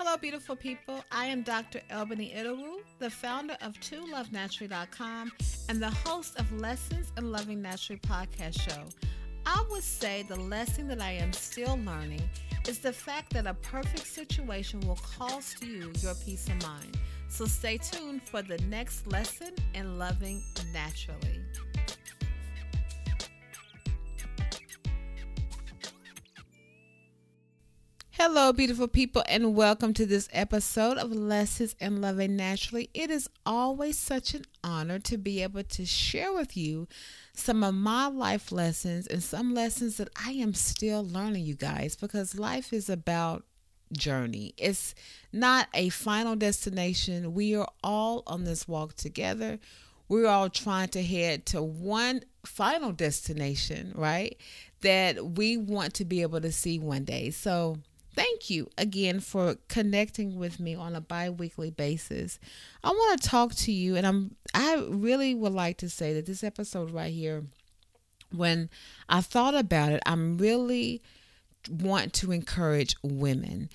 Hello, beautiful people. I am Dr. Albany Idawu, the founder of TwoLoveNaturally.com and the host of Lessons in Loving Naturally podcast show. I would say the lesson that I am still learning is the fact that a perfect situation will cost you your peace of mind. So stay tuned for the next lesson in loving naturally. Hello, beautiful people, and welcome to this episode of Lessons in Loving Naturally. It is always such an honor to be able to share with you some of my life lessons and some lessons that I am still learning, you guys, because life is about journey. It's not a final destination. We are all on this walk together. We're all trying to head to one final destination, right? That we want to be able to see one day. So, thank you again for connecting with me on a bi-weekly basis. I want to talk to you and I'm I really would like to say that this episode right here when I thought about it, I'm really want to encourage women.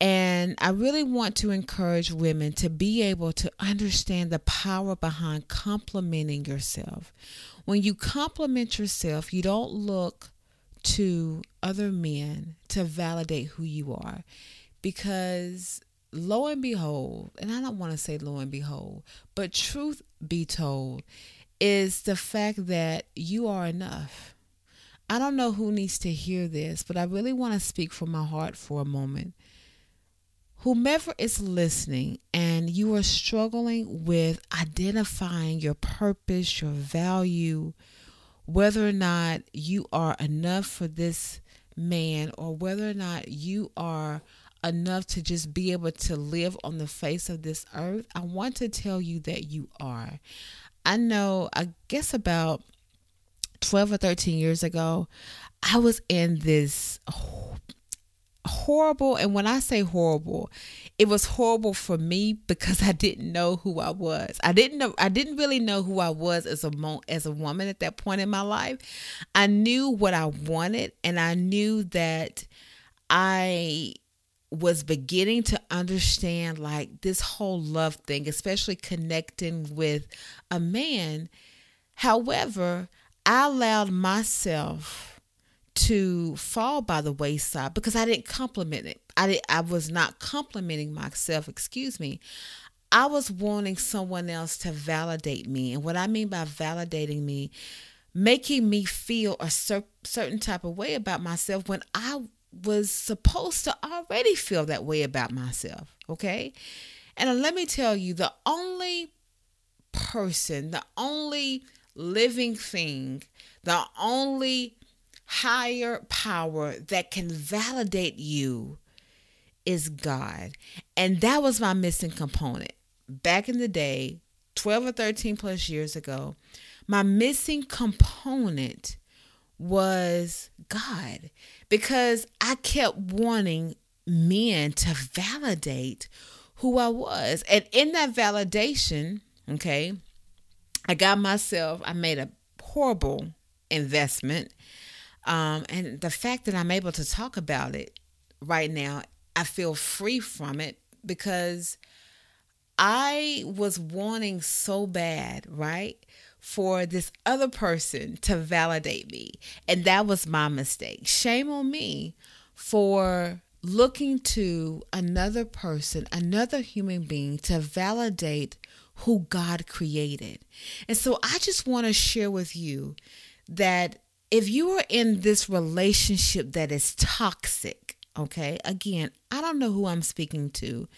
And I really want to encourage women to be able to understand the power behind complimenting yourself. When you compliment yourself, you don't look to other men to validate who you are because lo and behold, and I don't want to say lo and behold, but truth be told, is the fact that you are enough. I don't know who needs to hear this, but I really want to speak from my heart for a moment. Whomever is listening and you are struggling with identifying your purpose, your value, whether or not you are enough for this man or whether or not you are enough to just be able to live on the face of this earth, I want to tell you that you are. I know, I guess about 12 or 13 years ago, I was in this horrible. And when i say horrible it was horrible for me because i didn't know who i was. I didn't know i didn't really know who i was as a mo- as a woman at that point in my life. I knew what i wanted and i knew that i was beginning to understand like this whole love thing especially connecting with a man. However i allowed myself to fall by the wayside because I didn't compliment it. I did, I was not complimenting myself, excuse me. I was wanting someone else to validate me. And what I mean by validating me, making me feel a cer- certain type of way about myself when I was supposed to already feel that way about myself, okay? And uh, let me tell you, the only person, the only living thing, the only higher power that can validate you is God. And that was my missing component. Back in the day, 12 or 13 plus years ago, my missing component was God because I kept wanting men to validate who I was. And in that validation, okay, I got myself, I made a horrible investment um, and the fact that I'm able to talk about it right now, I feel free from it because I was wanting so bad, right? For this other person to validate me. And that was my mistake. Shame on me for looking to another person, another human being to validate who God created. And so I just want to share with you that if you are in this relationship that is toxic, okay, again, I don't know who I'm speaking to,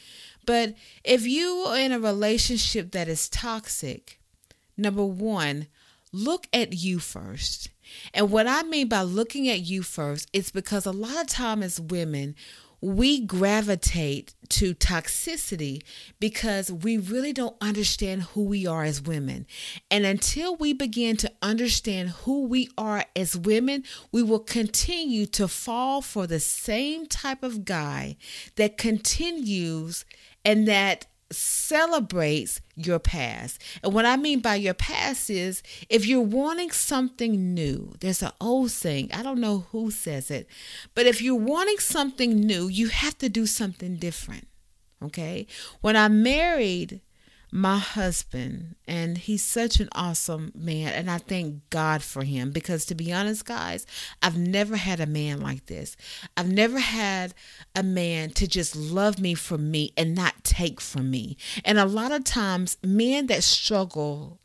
but if you are in a relationship that is toxic, number one, look at you first. And what I mean by looking at you first is because a lot of time as women, we gravitate to toxicity because we really don't understand who we are as women. And until we begin to understand who we are as women, we will continue to fall for the same type of guy that continues and that celebrates your past. And what I mean by your past is if you're wanting something new, there's an old saying, I don't know who says it, but if you're wanting something new, you have to do something different. Okay. When I married my husband, and he's such an awesome man, and I thank God for him because to be honest, guys, I've never had a man like this. I've never had a man to just love me for me and not take from me. And a lot of times, men that struggle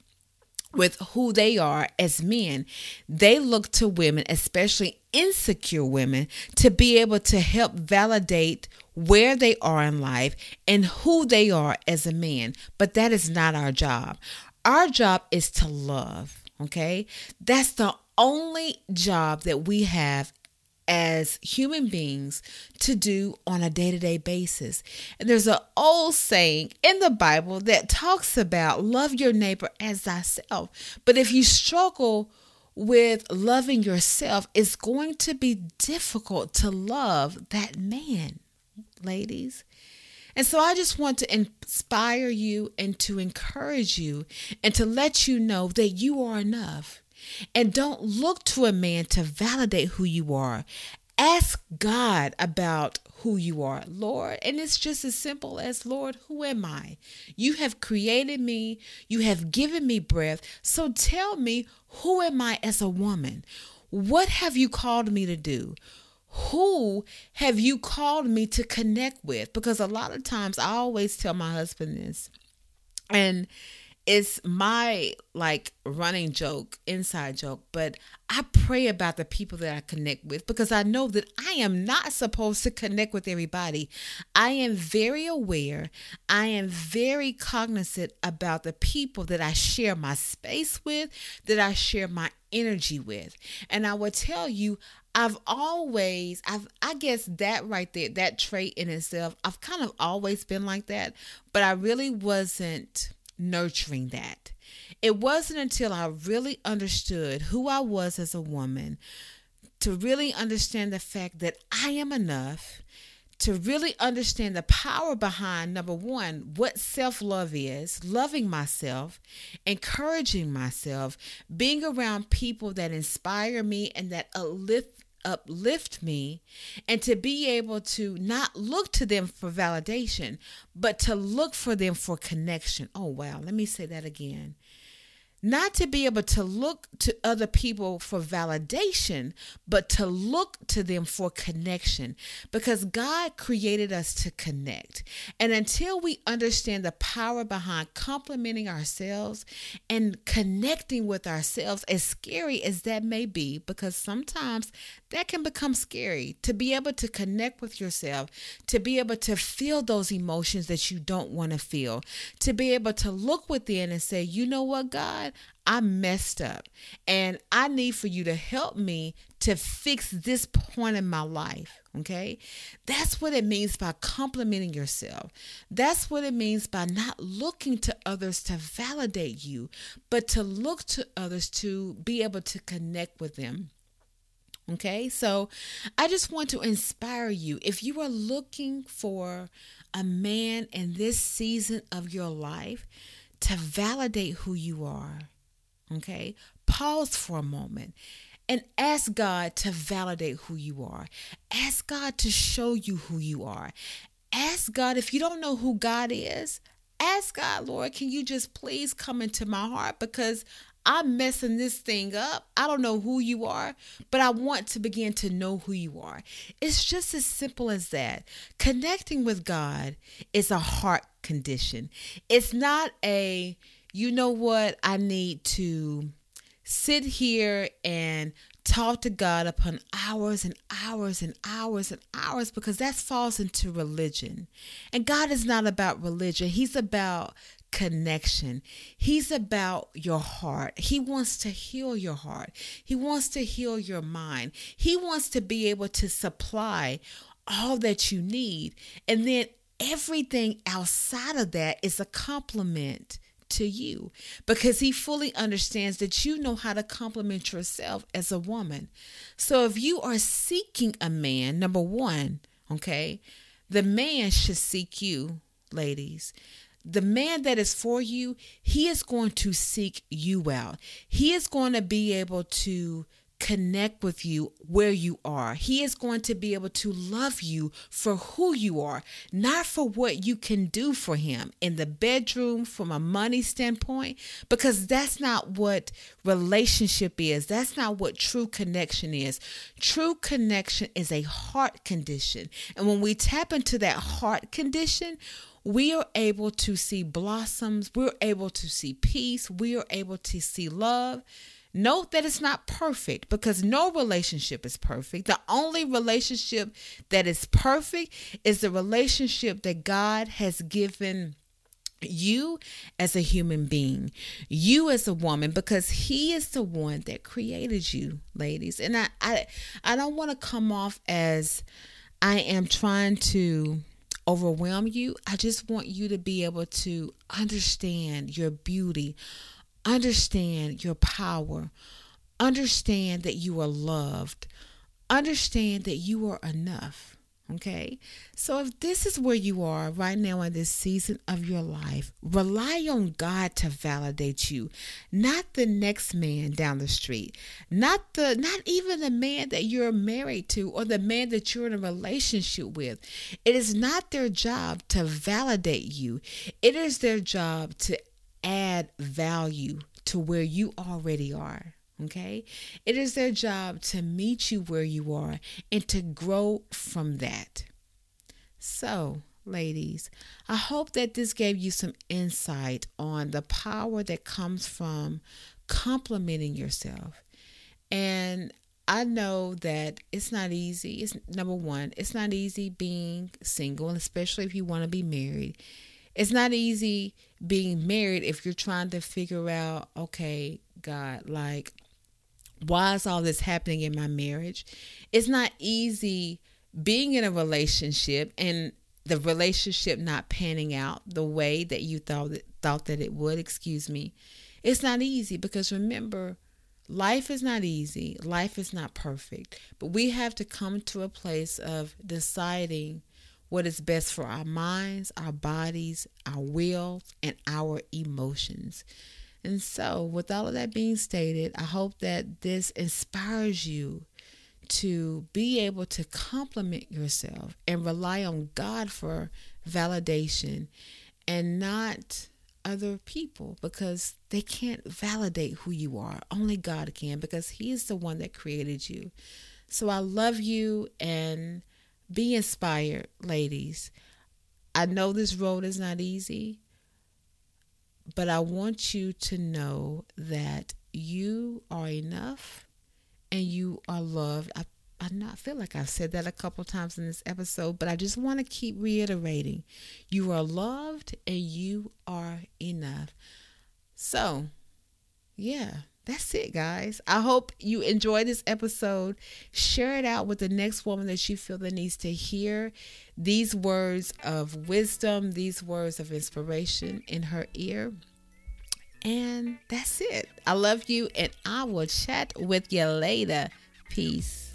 with who they are as men, they look to women, especially insecure women, to be able to help validate where they are in life and who they are as a man. But that is not our job. Our job is to love, okay? That's the only job that we have as human beings to do on a day to day basis. And there's an old saying in the Bible that talks about love your neighbor as thyself. But if you struggle with loving yourself, it's going to be difficult to love that man, ladies. And so I just want to inspire you and to encourage you and to let you know that you are enough. And don't look to a man to validate who you are. Ask God about who you are, Lord. And it's just as simple as, Lord, who am I? You have created me, you have given me breath. So tell me, who am I as a woman? What have you called me to do? Who have you called me to connect with? Because a lot of times I always tell my husband this. And it's my like running joke, inside joke, but I pray about the people that I connect with because I know that I am not supposed to connect with everybody. I am very aware, I am very cognizant about the people that I share my space with, that I share my energy with. And I will tell you, I've always, I've, I guess that right there, that trait in itself, I've kind of always been like that, but I really wasn't nurturing that. It wasn't until I really understood who I was as a woman, to really understand the fact that I am enough, to really understand the power behind number one, what self love is, loving myself, encouraging myself, being around people that inspire me and that uplift uplift me and to be able to not look to them for validation, but to look for them for connection. Oh, wow. Let me say that again not to be able to look to other people for validation, but to look to them for connection. Because God created us to connect. And until we understand the power behind complimenting ourselves and connecting with ourselves, as scary as that may be, because sometimes that can become scary. To be able to connect with yourself, to be able to feel those emotions that you don't want to feel, to be able to look within and say, you know what, God, I messed up and I need for you to help me to fix this point in my life. Okay. That's what it means by complimenting yourself. That's what it means by not looking to others to validate you, but to look to others to be able to connect with them. Okay, so I just want to inspire you. If you are looking for a man in this season of your life to validate who you are, okay, pause for a moment and ask God to validate who you are. Ask God to show you who you are. Ask God, if you don't know who God is, ask God, Lord, can you just please come into my heart? Because I'm messing this thing up. I don't know who you are, but I want to begin to know who you are. It's just as simple as that. Connecting with God is a heart condition. It's not a, you know what, I need to sit here and talk to God upon hours and hours and hours and hours because that falls into religion. And God is not about religion, He's about connection. He's about your heart. He wants to heal your heart. He wants to heal your mind. He wants to be able to supply all that you need. And then everything outside of that is a compliment to you because he fully understands that you know how to compliment yourself as a woman. So if you are seeking a man, number one, okay, the man should seek you, ladies the man that is for you, he is going to seek you out. He is going to be able to connect with you where you are. He is going to be able to love you for who you are, not for what you can do for him in the bedroom from a money standpoint, because that's not what relationship is. That's not what true connection is. True connection is a heart condition. And when we tap into that heart condition, we are able to see blossoms, we're able to see peace, we are able to see love Note that it's not perfect because no relationship is perfect. The only relationship that is perfect is the relationship that God has given you as a human being, you as a woman, because He is the one that created you, ladies. And I, I, I don't want to come off as I am trying to overwhelm you. I just want you to be able to understand your beauty Understand your power. Understand that you are loved. Understand that you are enough. Okay. So if this is where you are right now in this season of your life, rely on God to validate you, not the next man down the street, not the not even the man that you're married to or the man that you're in a relationship with. It is not their job to validate you. It is their job to add value to where you already are. Okay? It is their job to meet you where you are and to grow from that. So, ladies, I hope that this gave you some insight on the power that comes from complimenting yourself. And I know that it's not easy. It's number one, it's not easy being single, especially if you want to be married it's not easy being married if you're trying to figure out, okay, God, like, why is all this happening in my marriage? It's not easy being in a relationship and the relationship not panning out the way that you thought thought that it would, excuse me. It's not easy because remember, life is not easy. Life is not perfect. But we have to come to a place of deciding what is best for our minds, our bodies, our wills, and our emotions. And so, with all of that being stated, I hope that this inspires you to be able to compliment yourself and rely on God for validation and not other people because they can't validate who you are. Only God can because He is the one that created you. So I love you and be inspired, ladies. I know this road is not easy, but I want you to know that you are enough and you are loved. I, I not feel like I've said that a couple times in this episode, but I just want to keep reiterating. You are loved and you are enough. So, yeah, that's it, guys. I hope you enjoy this episode. Share it out with the next woman that you feel that needs to hear these words of wisdom, these words of inspiration in her ear. And that's it. I love you, and I will chat with you later. Peace.